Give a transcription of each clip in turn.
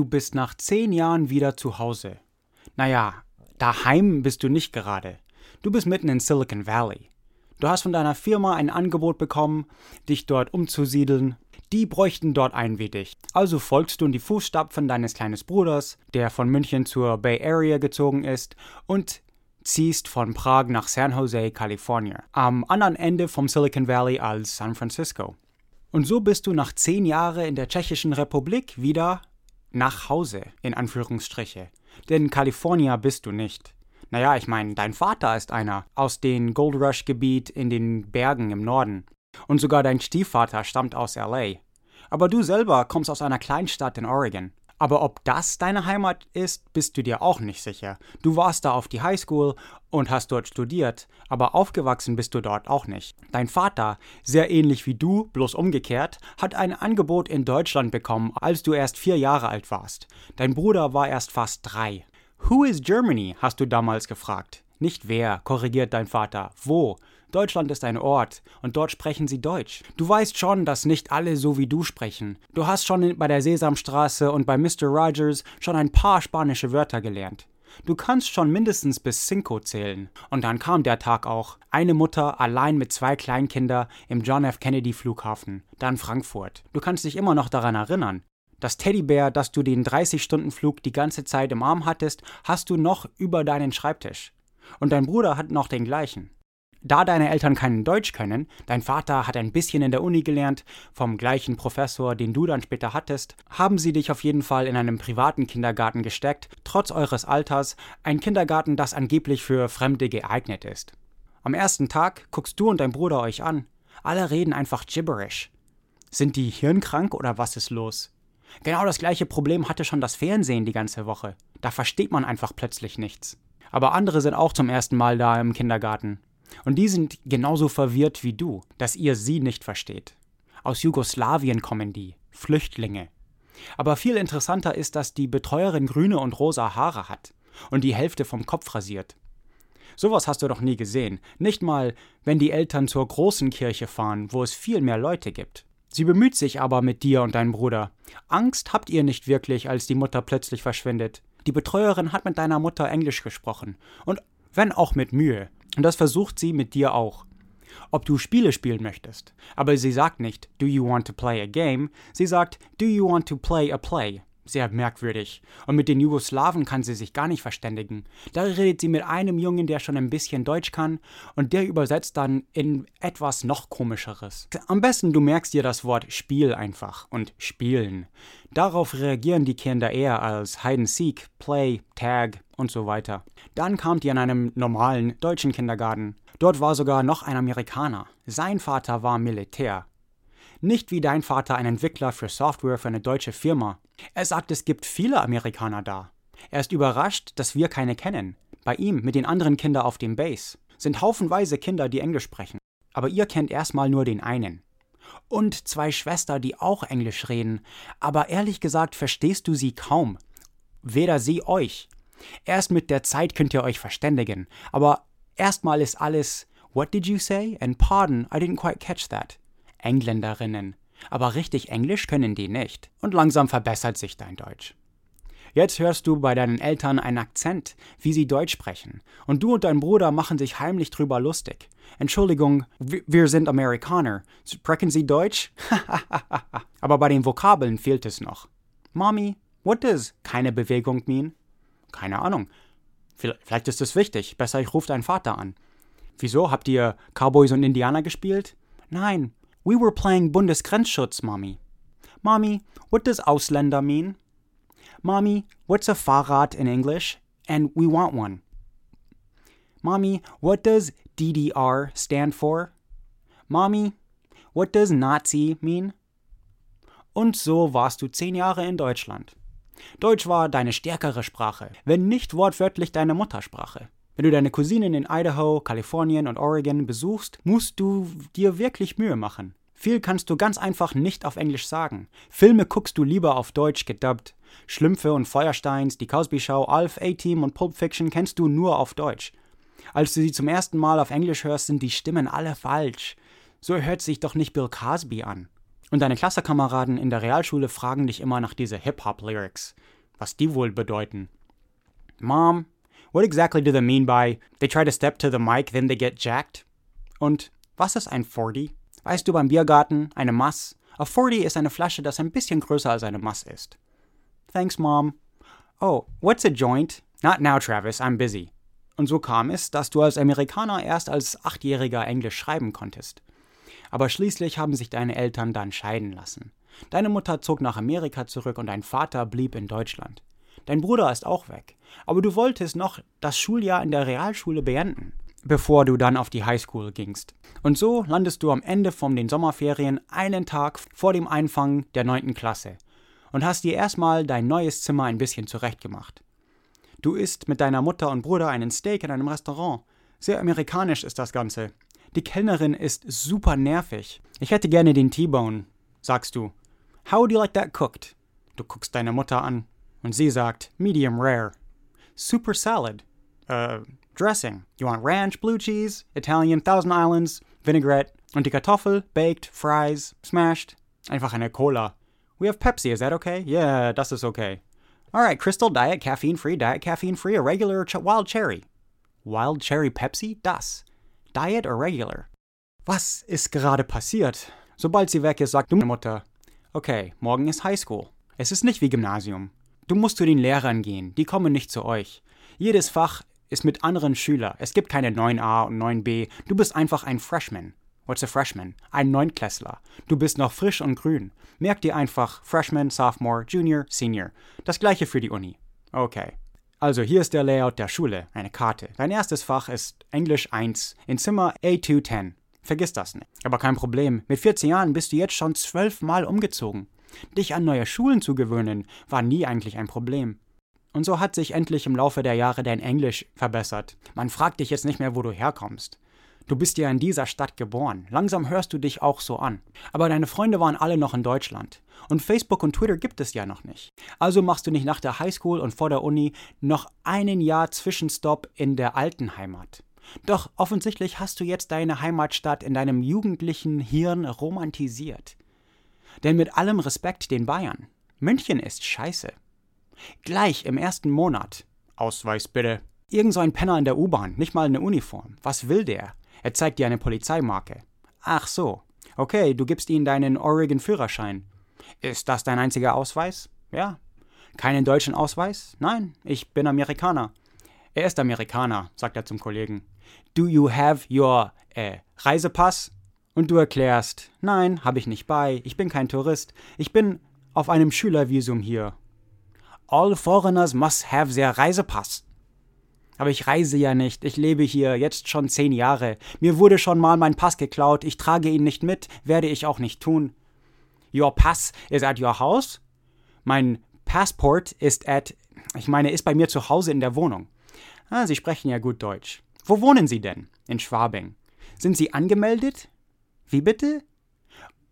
Du bist nach zehn Jahren wieder zu Hause. Naja, daheim bist du nicht gerade. Du bist mitten in Silicon Valley. Du hast von deiner Firma ein Angebot bekommen, dich dort umzusiedeln. Die bräuchten dort einen wie dich. Also folgst du in die Fußstapfen deines kleinen Bruders, der von München zur Bay Area gezogen ist, und ziehst von Prag nach San Jose, Kalifornien, am anderen Ende vom Silicon Valley als San Francisco. Und so bist du nach zehn Jahren in der Tschechischen Republik wieder nach Hause, in Anführungsstriche. Denn Kalifornier bist du nicht. Naja, ich meine, dein Vater ist einer aus dem Gold Rush Gebiet in den Bergen im Norden. Und sogar dein Stiefvater stammt aus LA. Aber du selber kommst aus einer Kleinstadt in Oregon. Aber ob das deine Heimat ist, bist du dir auch nicht sicher. Du warst da auf die Highschool und hast dort studiert, aber aufgewachsen bist du dort auch nicht. Dein Vater, sehr ähnlich wie du, bloß umgekehrt, hat ein Angebot in Deutschland bekommen, als du erst vier Jahre alt warst. Dein Bruder war erst fast drei. Who is Germany? hast du damals gefragt. Nicht wer, korrigiert dein Vater. Wo? Deutschland ist ein Ort und dort sprechen sie Deutsch. Du weißt schon, dass nicht alle so wie du sprechen. Du hast schon bei der Sesamstraße und bei Mr. Rogers schon ein paar spanische Wörter gelernt. Du kannst schon mindestens bis Cinco zählen. Und dann kam der Tag auch. Eine Mutter allein mit zwei Kleinkindern im John F. Kennedy Flughafen, dann Frankfurt. Du kannst dich immer noch daran erinnern. Das Teddybär, das du den 30-Stunden-Flug die ganze Zeit im Arm hattest, hast du noch über deinen Schreibtisch. Und dein Bruder hat noch den gleichen. Da deine Eltern kein Deutsch können, dein Vater hat ein bisschen in der Uni gelernt, vom gleichen Professor, den du dann später hattest, haben sie dich auf jeden Fall in einem privaten Kindergarten gesteckt, trotz eures Alters, ein Kindergarten, das angeblich für Fremde geeignet ist. Am ersten Tag guckst du und dein Bruder euch an. Alle reden einfach gibberish. Sind die hirnkrank oder was ist los? Genau das gleiche Problem hatte schon das Fernsehen die ganze Woche. Da versteht man einfach plötzlich nichts. Aber andere sind auch zum ersten Mal da im Kindergarten. Und die sind genauso verwirrt wie du, dass ihr sie nicht versteht. Aus Jugoslawien kommen die, Flüchtlinge. Aber viel interessanter ist, dass die Betreuerin grüne und rosa Haare hat und die Hälfte vom Kopf rasiert. Sowas hast du doch nie gesehen, nicht mal, wenn die Eltern zur großen Kirche fahren, wo es viel mehr Leute gibt. Sie bemüht sich aber mit dir und deinem Bruder. Angst habt ihr nicht wirklich, als die Mutter plötzlich verschwindet. Die Betreuerin hat mit deiner Mutter Englisch gesprochen. Und wenn auch mit Mühe. Und das versucht sie mit dir auch. Ob du Spiele spielen möchtest. Aber sie sagt nicht, do you want to play a game? Sie sagt, do you want to play a play? Sehr merkwürdig. Und mit den Jugoslawen kann sie sich gar nicht verständigen. Da redet sie mit einem Jungen, der schon ein bisschen Deutsch kann, und der übersetzt dann in etwas noch komischeres. Am besten du merkst dir das Wort Spiel einfach und spielen. Darauf reagieren die Kinder eher als Hide and Seek, Play, Tag und so weiter. Dann kamt ihr in einem normalen deutschen Kindergarten. Dort war sogar noch ein Amerikaner. Sein Vater war Militär. Nicht wie dein Vater ein Entwickler für Software für eine deutsche Firma. Er sagt, es gibt viele Amerikaner da. Er ist überrascht, dass wir keine kennen. Bei ihm mit den anderen Kindern auf dem Base sind haufenweise Kinder, die Englisch sprechen. Aber ihr kennt erstmal nur den einen. Und zwei Schwestern, die auch Englisch reden. Aber ehrlich gesagt verstehst du sie kaum. Weder sie euch. Erst mit der Zeit könnt ihr euch verständigen. Aber erstmal ist alles What did you say? And pardon, I didn't quite catch that. Engländerinnen. Aber richtig Englisch können die nicht. Und langsam verbessert sich dein Deutsch. Jetzt hörst du bei deinen Eltern einen Akzent, wie sie Deutsch sprechen. Und du und dein Bruder machen sich heimlich drüber lustig. Entschuldigung, wir sind Amerikaner. Sprechen Sie Deutsch? Aber bei den Vokabeln fehlt es noch. Mommy, what does keine Bewegung mean? Keine Ahnung. Vielleicht ist es wichtig. Besser, ich rufe deinen Vater an. Wieso? Habt ihr Cowboys und Indianer gespielt? Nein, we were playing Bundesgrenzschutz, Mommy. Mommy, what does Ausländer mean? Mommy, what's a Fahrrad in English? And we want one. Mommy, what does DDR stand for? Mommy, what does Nazi mean? Und so warst du zehn Jahre in Deutschland. Deutsch war deine stärkere Sprache, wenn nicht wortwörtlich deine Muttersprache. Wenn du deine Cousinen in Idaho, Kalifornien und Oregon besuchst, musst du dir wirklich Mühe machen. Viel kannst du ganz einfach nicht auf Englisch sagen. Filme guckst du lieber auf Deutsch gedubbt. Schlümpfe und Feuersteins, die Cosby Show, Alf, A-Team und Pulp Fiction kennst du nur auf Deutsch. Als du sie zum ersten Mal auf Englisch hörst, sind die Stimmen alle falsch. So hört sich doch nicht Bill Cosby an. Und deine Klassenkameraden in der Realschule fragen dich immer nach diese Hip-Hop-Lyrics, was die wohl bedeuten. Mom, what exactly do they mean by they try to step to the mic, then they get jacked? Und was ist ein 40? Weißt du beim Biergarten, eine Mass? A 40 ist eine Flasche, das ein bisschen größer als eine Mass ist. Thanks, Mom. Oh, what's a joint? Not now, Travis, I'm busy. Und so kam es, dass du als Amerikaner erst als Achtjähriger Englisch schreiben konntest. Aber schließlich haben sich deine Eltern dann scheiden lassen. Deine Mutter zog nach Amerika zurück und dein Vater blieb in Deutschland. Dein Bruder ist auch weg. Aber du wolltest noch das Schuljahr in der Realschule beenden, bevor du dann auf die Highschool gingst. Und so landest du am Ende von den Sommerferien einen Tag vor dem Einfang der 9. Klasse und hast dir erstmal dein neues Zimmer ein bisschen zurechtgemacht. Du isst mit deiner Mutter und Bruder einen Steak in einem Restaurant. Sehr amerikanisch ist das Ganze. Die Kellnerin ist super nervig. Ich hätte gerne den T-Bone, sagst du. How would you like that cooked? Du guckst deine Mutter an und sie sagt medium rare. Super salad. Uh, dressing. You want ranch, blue cheese, Italian, Thousand Islands, vinaigrette und die Kartoffel, baked, fries, smashed. Einfach eine Cola. We have Pepsi, is that okay? Yeah, das ist okay. Alright, Crystal Diet, caffeine free, Diet caffeine free, a regular ch wild cherry. Wild Cherry Pepsi? Das. Diet or regular? Was ist gerade passiert? Sobald sie weg ist, sagt die Mutter, okay, morgen ist Highschool. Es ist nicht wie Gymnasium. Du musst zu den Lehrern gehen, die kommen nicht zu euch. Jedes Fach ist mit anderen Schülern. Es gibt keine 9a und 9b. Du bist einfach ein Freshman. What's a Freshman? Ein Neunklässler. Du bist noch frisch und grün. Merk dir einfach Freshman, Sophomore, Junior, Senior. Das gleiche für die Uni. Okay. Also hier ist der Layout der Schule, eine Karte. Dein erstes Fach ist Englisch 1 in Zimmer A210. Vergiss das nicht. Aber kein Problem. Mit 14 Jahren bist du jetzt schon zwölfmal umgezogen. Dich an neue Schulen zu gewöhnen, war nie eigentlich ein Problem. Und so hat sich endlich im Laufe der Jahre dein Englisch verbessert. Man fragt dich jetzt nicht mehr, wo du herkommst. Du bist ja in dieser Stadt geboren. Langsam hörst du dich auch so an. Aber deine Freunde waren alle noch in Deutschland. Und Facebook und Twitter gibt es ja noch nicht. Also machst du nicht nach der Highschool und vor der Uni noch einen Jahr Zwischenstopp in der alten Heimat. Doch offensichtlich hast du jetzt deine Heimatstadt in deinem jugendlichen Hirn romantisiert. Denn mit allem Respekt den Bayern, München ist scheiße. Gleich im ersten Monat. Ausweis bitte. Irgend so ein Penner in der U-Bahn, nicht mal eine Uniform. Was will der? Er zeigt dir eine Polizeimarke. Ach so. Okay, du gibst ihm deinen Oregon-Führerschein. Ist das dein einziger Ausweis? Ja. Keinen deutschen Ausweis? Nein, ich bin Amerikaner. Er ist Amerikaner, sagt er zum Kollegen. Do you have your äh, Reisepass? Und du erklärst, nein, habe ich nicht bei, ich bin kein Tourist, ich bin auf einem Schülervisum hier. All foreigners must have their Reisepass. Aber ich reise ja nicht. Ich lebe hier jetzt schon zehn Jahre. Mir wurde schon mal mein Pass geklaut. Ich trage ihn nicht mit. Werde ich auch nicht tun. Your pass is at your house? Mein Passport ist at, ich meine, ist bei mir zu Hause in der Wohnung. Ah, Sie sprechen ja gut Deutsch. Wo wohnen Sie denn? In Schwabing. Sind Sie angemeldet? Wie bitte?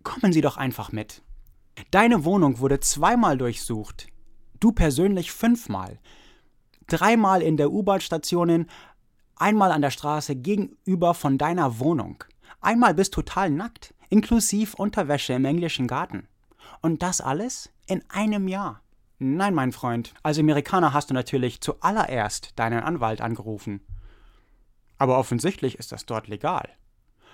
Kommen Sie doch einfach mit. Deine Wohnung wurde zweimal durchsucht. Du persönlich fünfmal dreimal in der U-Bahn-Stationen, einmal an der Straße gegenüber von deiner Wohnung. Einmal bist total nackt, inklusive Unterwäsche im englischen Garten. Und das alles in einem Jahr. Nein, mein Freund, als Amerikaner hast du natürlich zuallererst deinen Anwalt angerufen. Aber offensichtlich ist das dort legal.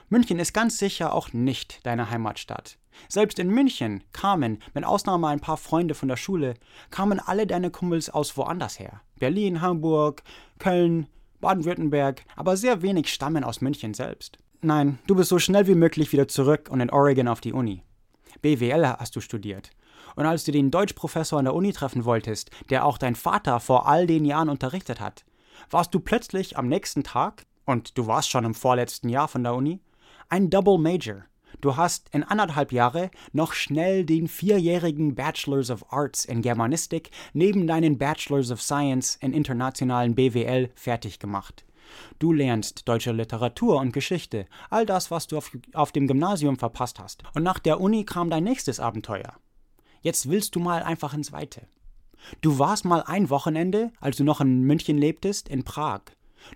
München ist ganz sicher auch nicht deine Heimatstadt. Selbst in München kamen, mit Ausnahme ein paar Freunde von der Schule, kamen alle deine Kumpels aus woanders her. Berlin, Hamburg, Köln, Baden-Württemberg, aber sehr wenig stammen aus München selbst. Nein, du bist so schnell wie möglich wieder zurück und in Oregon auf die Uni. BWL hast du studiert. Und als du den Deutschprofessor an der Uni treffen wolltest, der auch dein Vater vor all den Jahren unterrichtet hat, warst du plötzlich am nächsten Tag, und du warst schon im vorletzten Jahr von der Uni, ein Double Major. Du hast in anderthalb Jahre noch schnell den vierjährigen Bachelors of Arts in Germanistik neben deinen Bachelors of Science in internationalen BWL fertig gemacht. Du lernst deutsche Literatur und Geschichte, all das, was du auf, auf dem Gymnasium verpasst hast. Und nach der Uni kam dein nächstes Abenteuer. Jetzt willst du mal einfach ins Weite. Du warst mal ein Wochenende, als du noch in München lebtest, in Prag.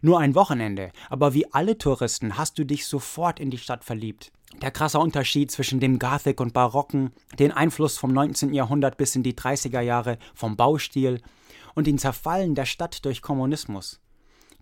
Nur ein Wochenende, aber wie alle Touristen hast du dich sofort in die Stadt verliebt. Der krasse Unterschied zwischen dem Gothic und Barocken, den Einfluss vom 19. Jahrhundert bis in die 30er Jahre vom Baustil und den Zerfallen der Stadt durch Kommunismus.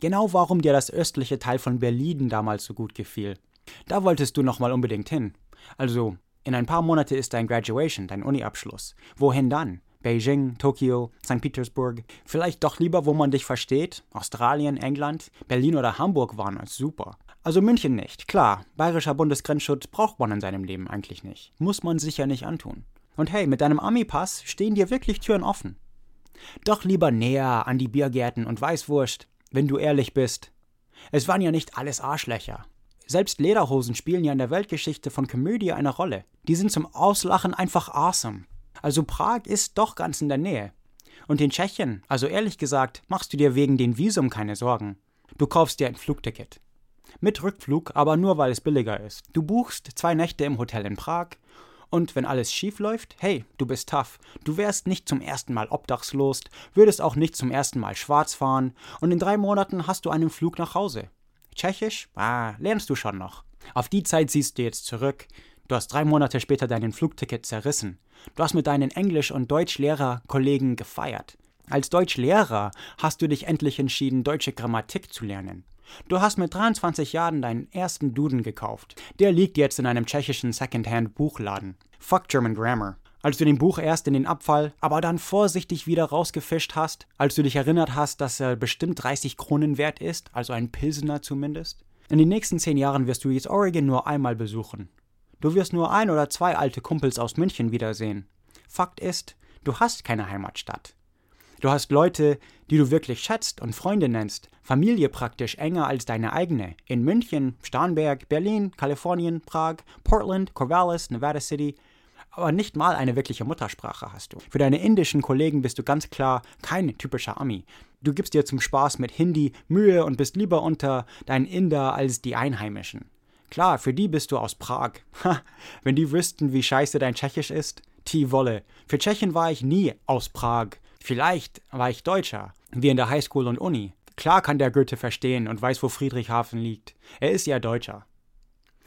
Genau warum dir das östliche Teil von Berlin damals so gut gefiel. Da wolltest du nochmal unbedingt hin. Also, in ein paar Monate ist dein Graduation, dein Uni-Abschluss. Wohin dann? Beijing, Tokio, St. Petersburg. Vielleicht doch lieber, wo man dich versteht. Australien, England, Berlin oder Hamburg waren es super. Also München nicht. Klar, bayerischer Bundesgrenzschutz braucht man in seinem Leben eigentlich nicht. Muss man sich ja nicht antun. Und hey, mit deinem Ami-Pass stehen dir wirklich Türen offen. Doch lieber näher an die Biergärten und Weißwurst, wenn du ehrlich bist. Es waren ja nicht alles Arschlöcher. Selbst Lederhosen spielen ja in der Weltgeschichte von Komödie eine Rolle. Die sind zum Auslachen einfach awesome. Also Prag ist doch ganz in der Nähe. Und in Tschechien, also ehrlich gesagt, machst du dir wegen den Visum keine Sorgen. Du kaufst dir ein Flugticket. Mit Rückflug, aber nur weil es billiger ist. Du buchst zwei Nächte im Hotel in Prag und wenn alles schief läuft, hey, du bist tough. Du wärst nicht zum ersten Mal obdachlos, würdest auch nicht zum ersten Mal schwarz fahren und in drei Monaten hast du einen Flug nach Hause. Tschechisch? Ah, lernst du schon noch. Auf die Zeit siehst du jetzt zurück. Du hast drei Monate später deinen Flugticket zerrissen. Du hast mit deinen Englisch- und Deutschlehrer-Kollegen gefeiert. Als Deutschlehrer hast du dich endlich entschieden, deutsche Grammatik zu lernen. Du hast mit 23 Jahren deinen ersten Duden gekauft. Der liegt jetzt in einem tschechischen Secondhand-Buchladen. Fuck German Grammar. Als du den Buch erst in den Abfall, aber dann vorsichtig wieder rausgefischt hast, als du dich erinnert hast, dass er bestimmt 30 Kronen wert ist, also ein Pilsener zumindest. In den nächsten 10 Jahren wirst du jetzt Oregon nur einmal besuchen. Du wirst nur ein oder zwei alte Kumpels aus München wiedersehen. Fakt ist, du hast keine Heimatstadt. Du hast Leute, die du wirklich schätzt und Freunde nennst, Familie praktisch enger als deine eigene. In München, Starnberg, Berlin, Kalifornien, Prag, Portland, Corvallis, Nevada City. Aber nicht mal eine wirkliche Muttersprache hast du. Für deine indischen Kollegen bist du ganz klar kein typischer Ami. Du gibst dir zum Spaß mit Hindi Mühe und bist lieber unter deinen Inder als die Einheimischen. Klar, für die bist du aus Prag. Ha, wenn die wüssten, wie scheiße dein Tschechisch ist. Die Wolle. Für Tschechien war ich nie aus Prag. Vielleicht war ich Deutscher, wie in der Highschool und Uni. Klar kann der Goethe verstehen und weiß, wo Friedrichshafen liegt. Er ist ja Deutscher.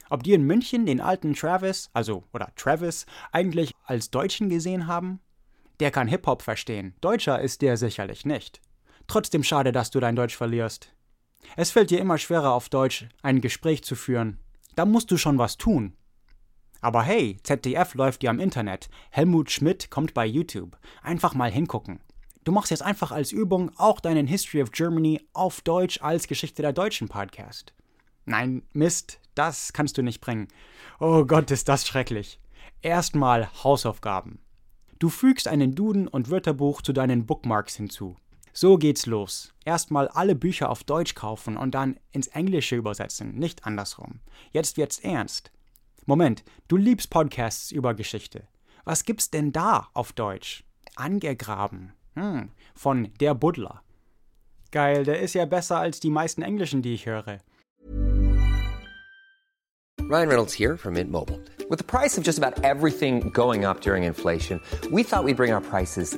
Ob die in München den alten Travis, also oder Travis, eigentlich als Deutschen gesehen haben? Der kann Hip-Hop verstehen. Deutscher ist der sicherlich nicht. Trotzdem schade, dass du dein Deutsch verlierst. Es fällt dir immer schwerer auf Deutsch ein Gespräch zu führen. Da musst du schon was tun. Aber hey, ZDF läuft ja am Internet. Helmut Schmidt kommt bei YouTube. Einfach mal hingucken. Du machst jetzt einfach als Übung auch deinen History of Germany auf Deutsch als Geschichte der Deutschen Podcast. Nein, Mist, das kannst du nicht bringen. Oh Gott, ist das schrecklich. Erstmal Hausaufgaben. Du fügst einen Duden und Wörterbuch zu deinen Bookmarks hinzu. So geht's los. Erstmal alle Bücher auf Deutsch kaufen und dann ins Englische übersetzen, nicht andersrum. Jetzt wird's ernst. Moment, du liebst Podcasts über Geschichte. Was gibt's denn da auf Deutsch? Angegraben. Hm, von Der Buddler. Geil, der ist ja besser als die meisten Englischen, die ich höre. Ryan Reynolds here from Mint Mobile. With the price of just about everything going up during inflation, we thought we'd bring our prices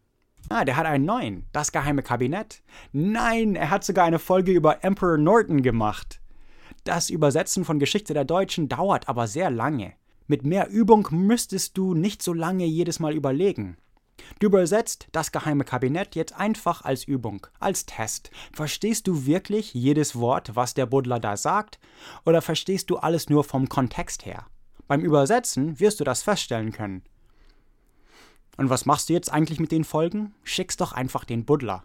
Ah, der hat einen neuen. Das geheime Kabinett. Nein, er hat sogar eine Folge über Emperor Norton gemacht. Das Übersetzen von Geschichte der Deutschen dauert aber sehr lange. Mit mehr Übung müsstest du nicht so lange jedes Mal überlegen. Du übersetzt das geheime Kabinett jetzt einfach als Übung, als Test. Verstehst du wirklich jedes Wort, was der Buddler da sagt, oder verstehst du alles nur vom Kontext her? Beim Übersetzen wirst du das feststellen können. Und was machst du jetzt eigentlich mit den Folgen? Schickst doch einfach den Buddler.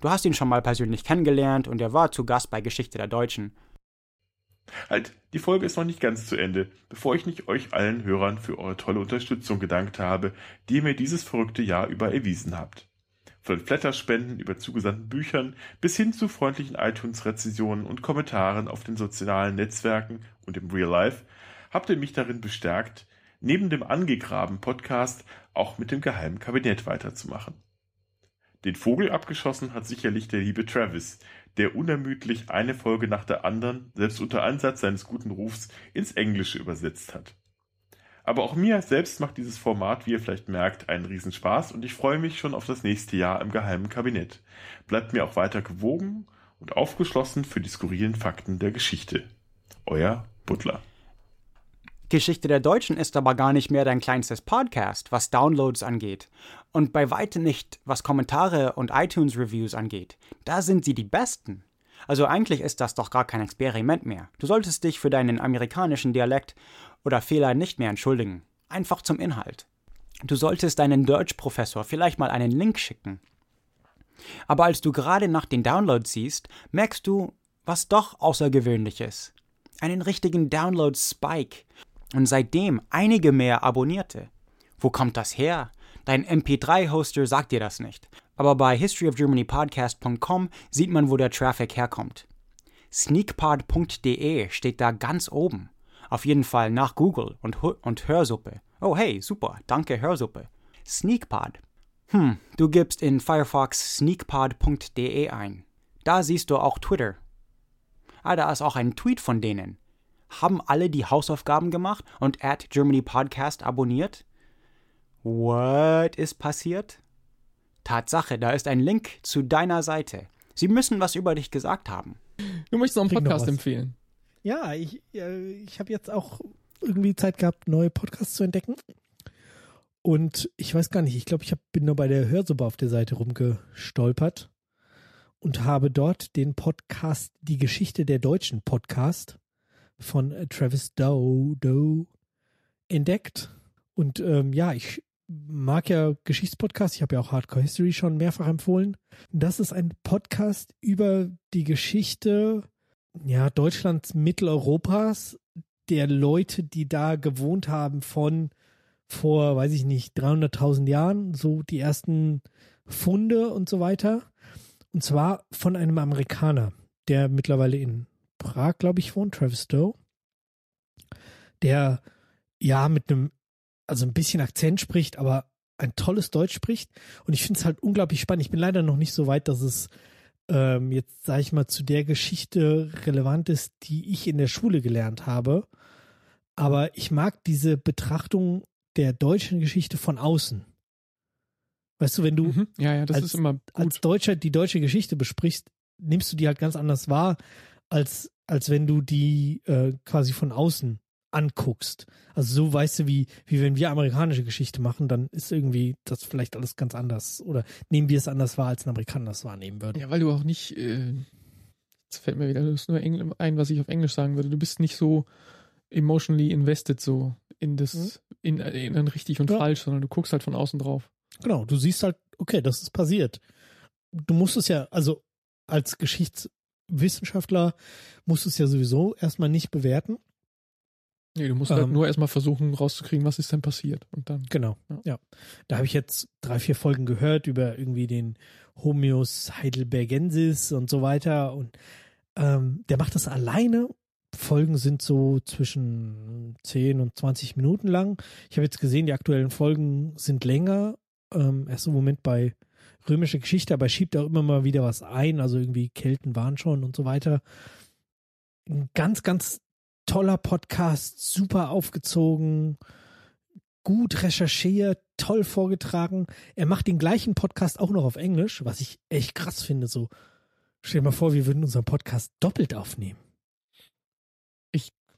Du hast ihn schon mal persönlich kennengelernt und er war zu Gast bei Geschichte der Deutschen. Halt, die Folge ist noch nicht ganz zu Ende, bevor ich nicht euch allen Hörern für eure tolle Unterstützung gedankt habe, die ihr mir dieses verrückte Jahr über erwiesen habt. Von Flatterspenden über zugesandten Büchern bis hin zu freundlichen iTunes-Rezensionen und Kommentaren auf den sozialen Netzwerken und im Real Life habt ihr mich darin bestärkt, neben dem Angegraben Podcast auch mit dem geheimen Kabinett weiterzumachen. Den Vogel abgeschossen hat sicherlich der liebe Travis, der unermüdlich eine Folge nach der anderen, selbst unter Ansatz seines guten Rufs, ins Englische übersetzt hat. Aber auch mir selbst macht dieses Format, wie ihr vielleicht merkt, einen Riesenspaß und ich freue mich schon auf das nächste Jahr im geheimen Kabinett. Bleibt mir auch weiter gewogen und aufgeschlossen für die skurrilen Fakten der Geschichte. Euer Butler. Geschichte der Deutschen ist aber gar nicht mehr dein kleinstes Podcast, was Downloads angeht. Und bei weitem nicht, was Kommentare und iTunes-Reviews angeht. Da sind sie die besten. Also eigentlich ist das doch gar kein Experiment mehr. Du solltest dich für deinen amerikanischen Dialekt oder Fehler nicht mehr entschuldigen. Einfach zum Inhalt. Du solltest deinen Deutschprofessor vielleicht mal einen Link schicken. Aber als du gerade nach den Downloads siehst, merkst du, was doch außergewöhnlich ist. Einen richtigen Download-Spike und seitdem einige mehr Abonnierte. Wo kommt das her? Dein MP3-Hoster sagt dir das nicht. Aber bei historyofgermanypodcast.com sieht man, wo der Traffic herkommt. Sneakpod.de steht da ganz oben. Auf jeden Fall nach Google und, und Hörsuppe. Oh hey, super, danke Hörsuppe. Sneakpod. Hm, du gibst in Firefox sneakpod.de ein. Da siehst du auch Twitter. Ah, da ist auch ein Tweet von denen. Haben alle die Hausaufgaben gemacht und at Germany Podcast abonniert? What ist passiert? Tatsache, da ist ein Link zu deiner Seite. Sie müssen was über dich gesagt haben. Du möchtest noch einen Podcast empfehlen. Ja, ich, äh, ich habe jetzt auch irgendwie Zeit gehabt, neue Podcasts zu entdecken. Und ich weiß gar nicht, ich glaube, ich hab, bin nur bei der Hörsuppe auf der Seite rumgestolpert und habe dort den Podcast Die Geschichte der Deutschen Podcast von äh, Travis Doe, Doe entdeckt. Und ähm, ja, ich mag ja Geschichtspodcasts. Ich habe ja auch Hardcore History schon mehrfach empfohlen. Das ist ein Podcast über die Geschichte ja, Deutschlands, Mitteleuropas, der Leute, die da gewohnt haben von vor, weiß ich nicht, 300.000 Jahren, so die ersten Funde und so weiter. Und zwar von einem Amerikaner, der mittlerweile in Prag, glaube ich, wohnt, Travis Doe, der ja mit einem, also ein bisschen Akzent spricht, aber ein tolles Deutsch spricht. Und ich finde es halt unglaublich spannend. Ich bin leider noch nicht so weit, dass es ähm, jetzt, sage ich mal, zu der Geschichte relevant ist, die ich in der Schule gelernt habe. Aber ich mag diese Betrachtung der deutschen Geschichte von außen. Weißt du, wenn du mhm. ja, ja, das als, ist immer gut. als Deutscher die deutsche Geschichte besprichst, nimmst du die halt ganz anders wahr, als, als wenn du die äh, quasi von außen anguckst. Also so weißt du, wie, wie wenn wir amerikanische Geschichte machen, dann ist irgendwie das vielleicht alles ganz anders. Oder nehmen wir es anders wahr, als ein Amerikaner das wahrnehmen würde. Ja, weil du auch nicht, äh, jetzt fällt mir wieder nur Engl ein, was ich auf Englisch sagen würde. Du bist nicht so emotionally invested so in das, mhm. in, in ein richtig und ja. falsch, sondern du guckst halt von außen drauf. Genau, du siehst halt, okay, das ist passiert. Du musst es ja, also als Geschichtswissenschaftler musst du es ja sowieso erstmal nicht bewerten. Nee, du musst halt ähm, halt nur erstmal versuchen rauszukriegen, was ist denn passiert. Und dann. Genau, ja. ja. Da habe ich jetzt drei, vier Folgen gehört über irgendwie den Homeos heidelbergensis und so weiter. Und ähm, der macht das alleine. Folgen sind so zwischen 10 und 20 Minuten lang. Ich habe jetzt gesehen, die aktuellen Folgen sind länger. Ähm, erst im Moment bei römische Geschichte, aber er schiebt auch immer mal wieder was ein. Also irgendwie Kelten waren schon und so weiter. Ein ganz, ganz toller Podcast, super aufgezogen, gut recherchiert, toll vorgetragen. Er macht den gleichen Podcast auch noch auf Englisch, was ich echt krass finde. So, stell dir mal vor, wir würden unseren Podcast doppelt aufnehmen.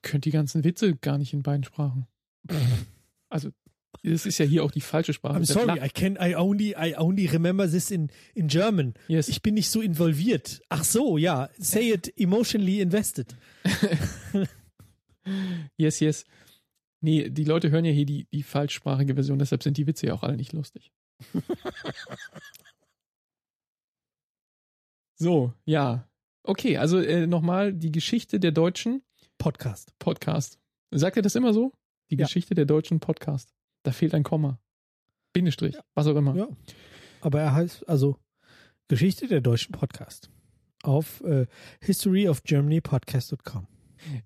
könnt die ganzen Witze gar nicht in beiden Sprachen. Also, das ist ja hier auch die falsche Sprache. I'm sorry, I can I only I only remember this in in German. Yes. Ich bin nicht so involviert. Ach so, ja. Say it emotionally invested. Yes, yes. Nee, die Leute hören ja hier die, die falschsprachige Version, deshalb sind die Witze ja auch alle nicht lustig. so, ja. Okay, also äh, nochmal die Geschichte der deutschen Podcast. Podcast. Sagt ihr das immer so? Die Ja. Geschichte der deutschen Podcast. Da fehlt ein Komma. Bindestrich, was auch immer. Ja. Aber er heißt also Geschichte der deutschen Podcast auf äh, historyofgermanypodcast.com.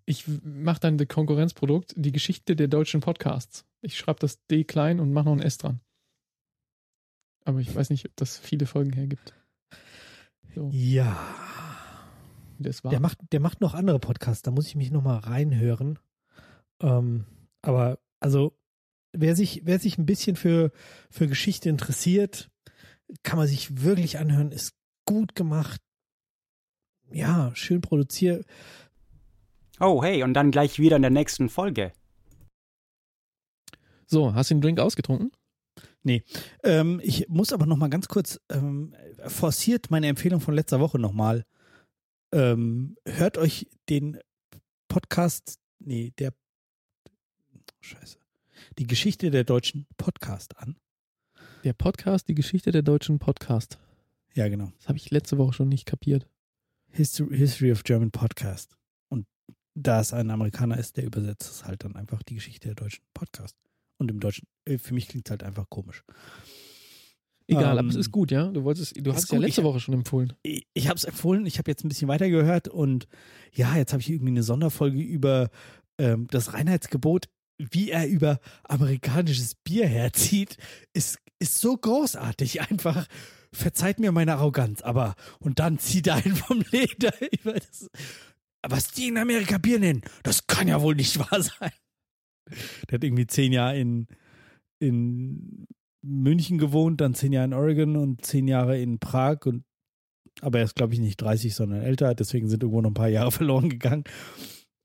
Ich mache dann das Konkurrenzprodukt, die Geschichte der deutschen Podcasts. Ich schreibe das D klein und mache noch ein S dran. Aber ich weiß nicht, ob das viele Folgen hergibt. So, Ja. das war. Der macht, der macht noch andere Podcasts, da muss ich mich noch mal reinhören. Ähm, aber also, wer sich, wer sich ein bisschen für, für Geschichte interessiert, kann man sich wirklich anhören, ist gut gemacht. Ja, schön produziert. Oh, hey, und dann gleich wieder in der nächsten Folge. So, hast du den Drink ausgetrunken? Ähm, ich muss aber noch mal ganz kurz ähm, forciert meine Empfehlung von letzter Woche noch mal. Ähm, hört euch den Podcast, nee, der Scheiße. Die Geschichte der deutschen Podcast an. Der Podcast, die Geschichte der deutschen Podcast. Ja, genau. Das habe ich letzte Woche schon nicht kapiert. History, History of German Podcast. Und da es ein Amerikaner ist, der übersetzt es halt dann einfach die Geschichte der deutschen Podcast. Und im Deutschen, äh, für mich klingt es halt einfach komisch. Egal, Ähm, aber es ist gut, ja? Du wolltest, du hast ja gut. letzte Ich- Woche schon empfohlen. ich, ich habe es empfohlen, ich habe jetzt ein bisschen weitergehört und ja, jetzt habe ich irgendwie eine Sonderfolge über ähm, das Reinheitsgebot, wie er über amerikanisches Bier herzieht, ist, ist so großartig einfach. Verzeiht mir meine Arroganz, aber und dann zieht er einen vom Leder über das. Was die in Amerika Bier nennen, das kann ja wohl nicht wahr sein. Der hat irgendwie zehn Jahre in, in München gewohnt, dann zehn Jahre in Oregon und zehn Jahre in Prag und aber er ist, glaube ich, nicht 30, sondern älter, deswegen sind irgendwo noch ein paar Jahre verloren gegangen.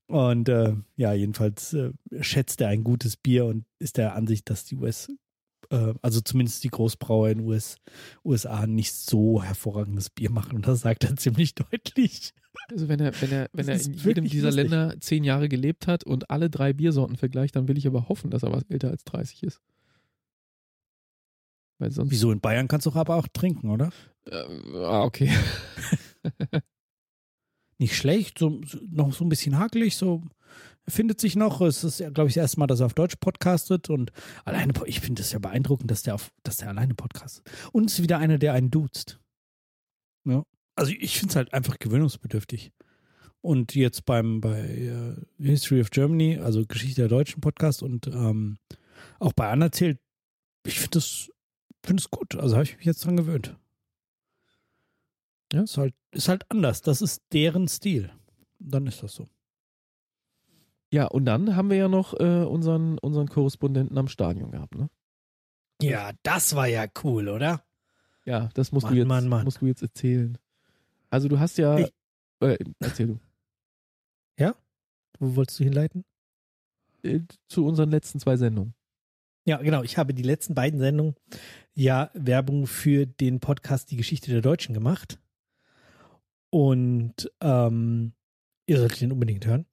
Und äh, ja, jedenfalls äh, schätzt er ein gutes Bier und ist der Ansicht, dass die US, äh, also zumindest die Großbrauer in US, USA nicht so hervorragendes Bier machen. Und das sagt er ziemlich deutlich. Also wenn er, wenn er, wenn Das er in jedem dieser lustig. Länder zehn Jahre gelebt hat und alle drei Biersorten vergleicht, dann will ich aber hoffen, dass er was älter als 30 ist. Weil sonst. Wieso in Bayern kannst du aber auch trinken, oder? Äh, ah, okay. Nicht schlecht, so, noch so ein bisschen hakelig, so findet sich noch. Es ist, glaube ich, das erste Mal, dass er auf Deutsch podcastet und alleine, ich finde es ja beeindruckend, dass der auf, dass der alleine podcastet. Und es ist wieder einer, der einen duzt. Ja. Also ich finde es halt einfach gewöhnungsbedürftig. Und jetzt beim bei äh, History of Germany, also Geschichte der deutschen Podcast und ähm, auch bei Anerzählt, ich finde es finde es gut. Also habe ich mich jetzt dran gewöhnt. Ja, ist halt, ist halt anders. Das ist deren Stil. Dann ist das so. Ja, und dann haben wir ja noch äh, unseren, unseren Korrespondenten am Stadion gehabt, ne? Ja, das war ja cool, oder? Ja, das musst, Mann, du, jetzt, Mann, Mann. musst du jetzt erzählen. Also du hast ja. Ich- äh, erzähl du. Wo wolltest du hinleiten? Äh, zu unseren letzten zwei Sendungen. Ja, genau. Ich habe die letzten beiden Sendungen ja Werbung für den Podcast Die Geschichte der Deutschen gemacht. Und ähm, ihr solltet den unbedingt hören.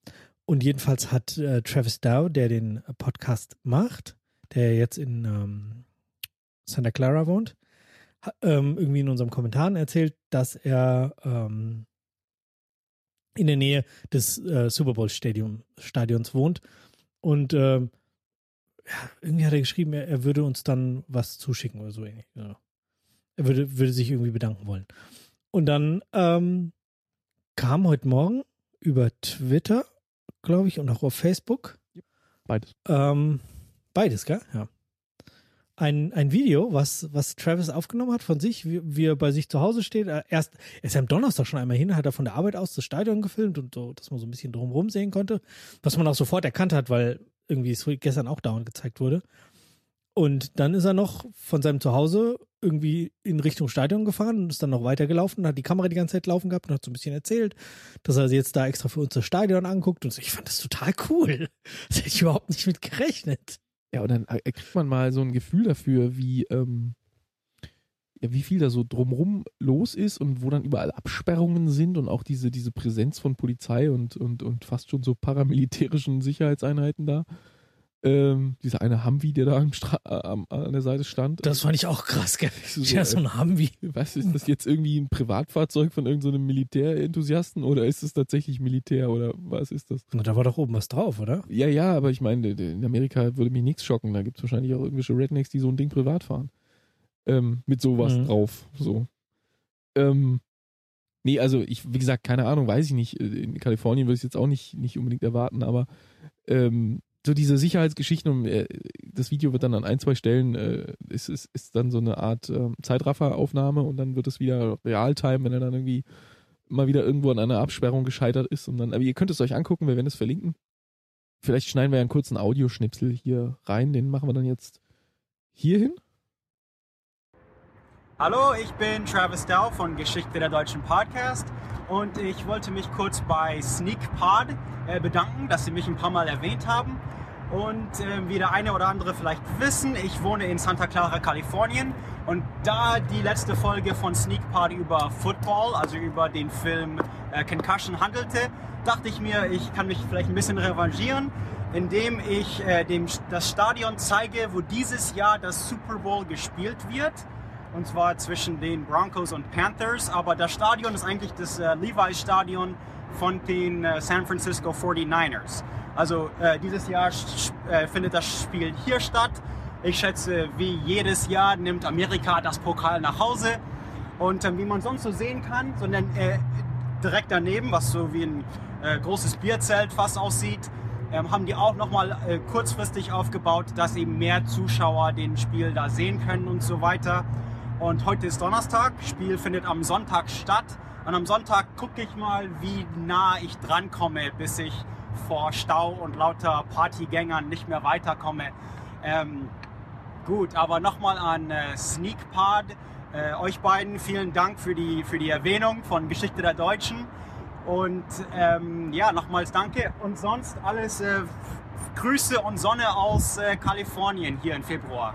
Und jedenfalls hat äh, Travis Dow, der den Podcast macht, der jetzt in ähm, Santa Clara wohnt, ähm, irgendwie in unserem Kommentaren erzählt, dass er ähm, in der Nähe des äh, Super Bowl Stadium, Stadions wohnt. Und ähm, ja, irgendwie hat er geschrieben, er, er würde uns dann was zuschicken oder so ähnlich. Ja. Er würde, würde sich irgendwie bedanken wollen. Und dann ähm, kam heute Morgen über Twitter, glaube ich, und auch auf Facebook, Beides. ähm, beides, gell? Ja. Ein, ein Video, was, was Travis aufgenommen hat von sich, wie, wie er bei sich zu Hause steht. Er, erst, er ist am Donnerstag schon einmal hin, hat er von der Arbeit aus das Stadion gefilmt und so, dass man so ein bisschen drumherum sehen konnte. Was man auch sofort erkannt hat, weil irgendwie es gestern auch dauernd gezeigt wurde. Und dann ist er noch von seinem Zuhause irgendwie in Richtung Stadion gefahren und ist dann noch weitergelaufen und hat die Kamera die ganze Zeit laufen gehabt und hat so ein bisschen erzählt, dass er jetzt da extra für uns das Stadion anguckt und so. Ich fand das total cool. Das hätte ich überhaupt nicht mit gerechnet. Ja, und dann kriegt man mal so ein Gefühl dafür, wie, ähm, ja, wie viel da so drumrum los ist und wo dann überall Absperrungen sind und auch diese, diese Präsenz von Polizei und, und, und fast schon so paramilitärischen Sicherheitseinheiten da. Ähm, dieser eine Humvee, der da am Stra äh, an der Seite stand. Das fand ich auch krass, gell? So, Ja, so ein Humvee. Was ist das jetzt irgendwie ein Privatfahrzeug von irgendeinem so Militärenthusiasten oder ist es tatsächlich Militär oder was ist das? Na, da war doch oben was drauf, oder? Ja, ja, aber ich meine, in Amerika würde mich nichts schocken. Da gibt es wahrscheinlich auch irgendwelche Rednecks, die so ein Ding privat fahren. Ähm, mit sowas Mhm. drauf. So. Ähm, nee, also ich, wie gesagt, keine Ahnung, weiß ich nicht. In Kalifornien würde ich es jetzt auch nicht, nicht unbedingt erwarten, aber ähm, so diese Sicherheitsgeschichten, um, äh, das Video wird dann an ein, zwei Stellen, äh, ist, ist, ist dann so eine Art ähm, Zeitrafferaufnahme und dann wird es wieder Realtime, wenn er dann irgendwie mal wieder irgendwo an einer Absperrung gescheitert ist und dann, aber ihr könnt es euch angucken, wir werden es verlinken. Vielleicht schneiden wir ja einen kurzen Audioschnipsel hier rein, den machen wir dann jetzt hier hin. Hallo, ich bin Travis Dow von Geschichte der Deutschen Podcast und ich wollte mich kurz bei Sneak Pod äh, bedanken, dass Sie mich ein paar Mal erwähnt haben. Und äh, wie der eine oder andere vielleicht wissen, ich wohne in Santa Clara, Kalifornien. Und da die letzte Folge von Sneak Pod über Football, also über den Film äh, Concussion handelte, dachte ich mir, ich kann mich vielleicht ein bisschen revanchieren, indem ich äh, dem, das Stadion zeige, wo dieses Jahr das Super Bowl gespielt wird und zwar zwischen den Broncos und Panthers. Aber das Stadion ist eigentlich das äh, Levi's Stadion von den äh, San Francisco 49ers. Also äh, dieses Jahr äh, findet das Spiel hier statt. Ich schätze, wie jedes Jahr nimmt Amerika das Pokal nach Hause. Und äh, wie man sonst so sehen kann, sondern äh, direkt daneben, was so wie ein äh, großes Bierzelt fast aussieht, ähm, haben die auch nochmal äh, kurzfristig aufgebaut, dass eben mehr Zuschauer den Spiel da sehen können und so weiter. Und heute ist Donnerstag, Spiel findet am Sonntag statt. Und am Sonntag gucke ich mal, wie nah ich drankomme, bis ich vor Stau und lauter Partygängern nicht mehr weiterkomme. Ähm, gut, aber nochmal an äh, SneakPod. Äh, euch beiden vielen Dank für die, für die Erwähnung von Geschichte der Deutschen. Und ähm, ja, nochmals danke. Und sonst alles äh, Grüße und Sonne aus äh, Kalifornien hier im Februar.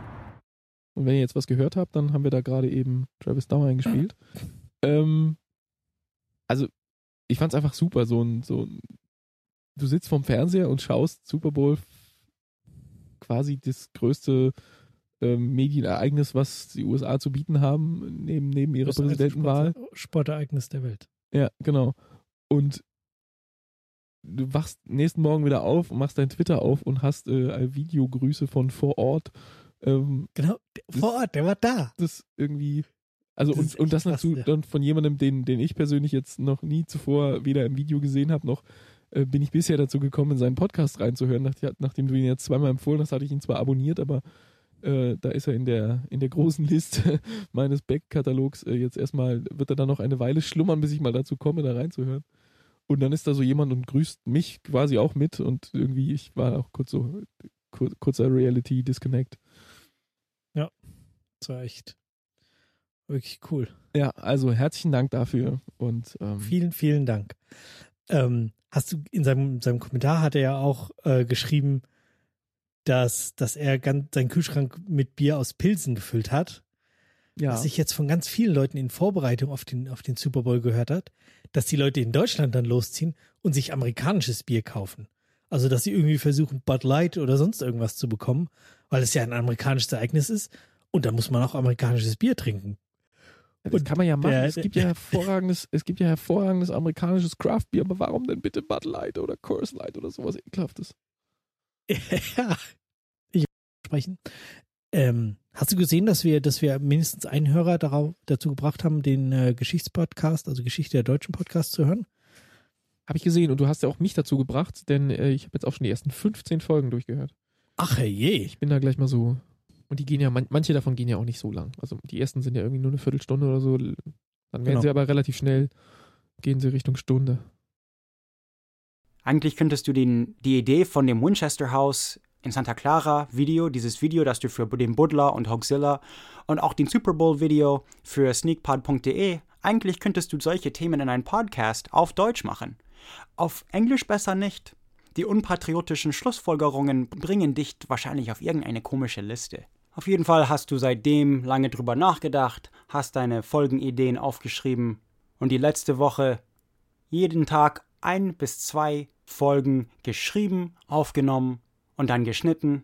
Und wenn ihr jetzt was gehört habt, dann haben wir da gerade eben Travis Dow eingespielt. ähm, also, ich fand's einfach super, so ein, so ein, du sitzt vorm Fernseher und schaust Super Bowl quasi das größte ähm, Medienereignis, was die USA zu bieten haben, neben, neben ihrer Das Präsidentenwahl. Sport- Sportereignis der Welt. Ja, genau. Und du wachst nächsten Morgen wieder auf, machst dein Twitter auf und hast äh, Videogrüße von vor Ort. Ähm, Genau, vor Ort, der war da. das irgendwie. Also Das und, und das dazu ja. dann von jemandem, den, den ich persönlich jetzt noch nie zuvor weder im Video gesehen habe, noch äh, bin ich bisher dazu gekommen, in seinen Podcast reinzuhören. Nach, nachdem du ihn jetzt zweimal empfohlen hast, hatte ich ihn zwar abonniert, aber äh, da ist er in der in der großen Liste meines Back-Katalogs äh, jetzt erstmal, wird er dann noch eine Weile schlummern, bis ich mal dazu komme, da reinzuhören. Und dann ist da so jemand und grüßt mich quasi auch mit und irgendwie, ich war auch kurz so, kur, kurzer Reality-Disconnect. Das war echt wirklich cool. Ja, also herzlichen Dank dafür und ähm, Vielen, vielen Dank. Ähm, hast du in seinem, seinem Kommentar hat er ja auch äh, geschrieben, dass, dass er ganz, seinen Kühlschrank mit Bier aus Pilsen gefüllt hat. ja. Was ich jetzt von ganz vielen Leuten in Vorbereitung auf den, auf den Super Bowl gehört hat, dass die Leute in Deutschland dann losziehen und sich amerikanisches Bier kaufen. Also, dass sie irgendwie versuchen, Bud Light oder sonst irgendwas zu bekommen, weil es ja ein amerikanisches Ereignis ist. Und da muss man auch amerikanisches Bier trinken. Ja, das Und kann man ja machen. der- es gibt ja hervorragendes, es gibt ja hervorragendes amerikanisches Craftbier, aber warum denn bitte Bud Light oder Coors Light oder sowas ekelhaftes? ja, ich sprechen. Ähm, hast du gesehen, dass wir, dass wir mindestens einen Hörer darauf, dazu gebracht haben, den äh, Geschichtspodcast, also Geschichte der deutschen Podcast zu hören? Habe ich gesehen und du hast ja auch mich dazu gebracht, denn äh, ich habe jetzt auch schon die ersten 15 Folgen durchgehört. Ach je. Ich bin da gleich mal so. Und die gehen ja, man, manche davon gehen ja auch nicht so lang. Also die ersten sind ja irgendwie nur eine Viertelstunde oder so. Dann werden Genau. sie aber relativ schnell, gehen sie Richtung Stunde. Eigentlich könntest du den, die Idee von dem Winchester House in Santa Clara Video, dieses Video, das du für den Buddler und Hoaxilla und auch den Super Bowl Video für sneakpod.de, eigentlich könntest du solche Themen in einen Podcast auf Deutsch machen. Auf Englisch besser nicht. Die unpatriotischen Schlussfolgerungen bringen dich wahrscheinlich auf irgendeine komische Liste. Auf jeden Fall hast du seitdem lange drüber nachgedacht, hast deine Folgenideen aufgeschrieben und die letzte Woche jeden Tag ein bis zwei Folgen geschrieben, aufgenommen und dann geschnitten.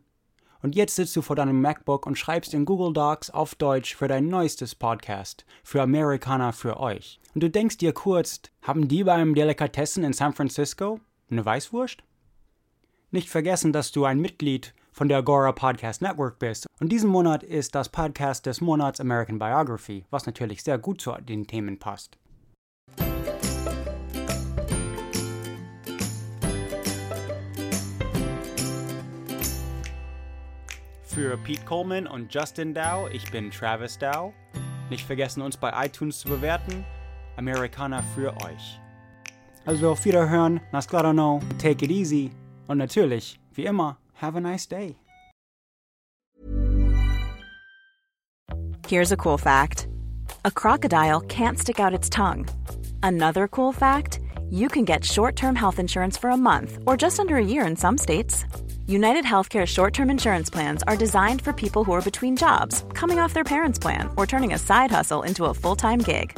Und jetzt sitzt du vor deinem MacBook und schreibst in Google Docs auf Deutsch für dein neuestes Podcast, für Amerikaner für euch. Und du denkst dir kurz, haben die beim Delikatessen in San Francisco eine Weißwurst? Nicht vergessen, dass du ein Mitglied von der Agora Podcast Network bist. Und diesen Monat ist das Podcast des Monats American Biography, was natürlich sehr gut zu den Themen passt. Für Pete Coleman und Justin Dow, ich bin Travis Dow. Nicht vergessen, uns bei iTunes zu bewerten. Amerikaner für euch. Also auf Wiederhören, nas no, take it easy und natürlich, wie immer, have a nice day. Here's a cool fact. A crocodile can't stick out its tongue. Another cool fact, you can get short-term health insurance for a month or just under a year in some states. United Healthcare short term insurance plans are designed for people who are between jobs, coming off their parents' plan, or turning a side hustle into a full time gig.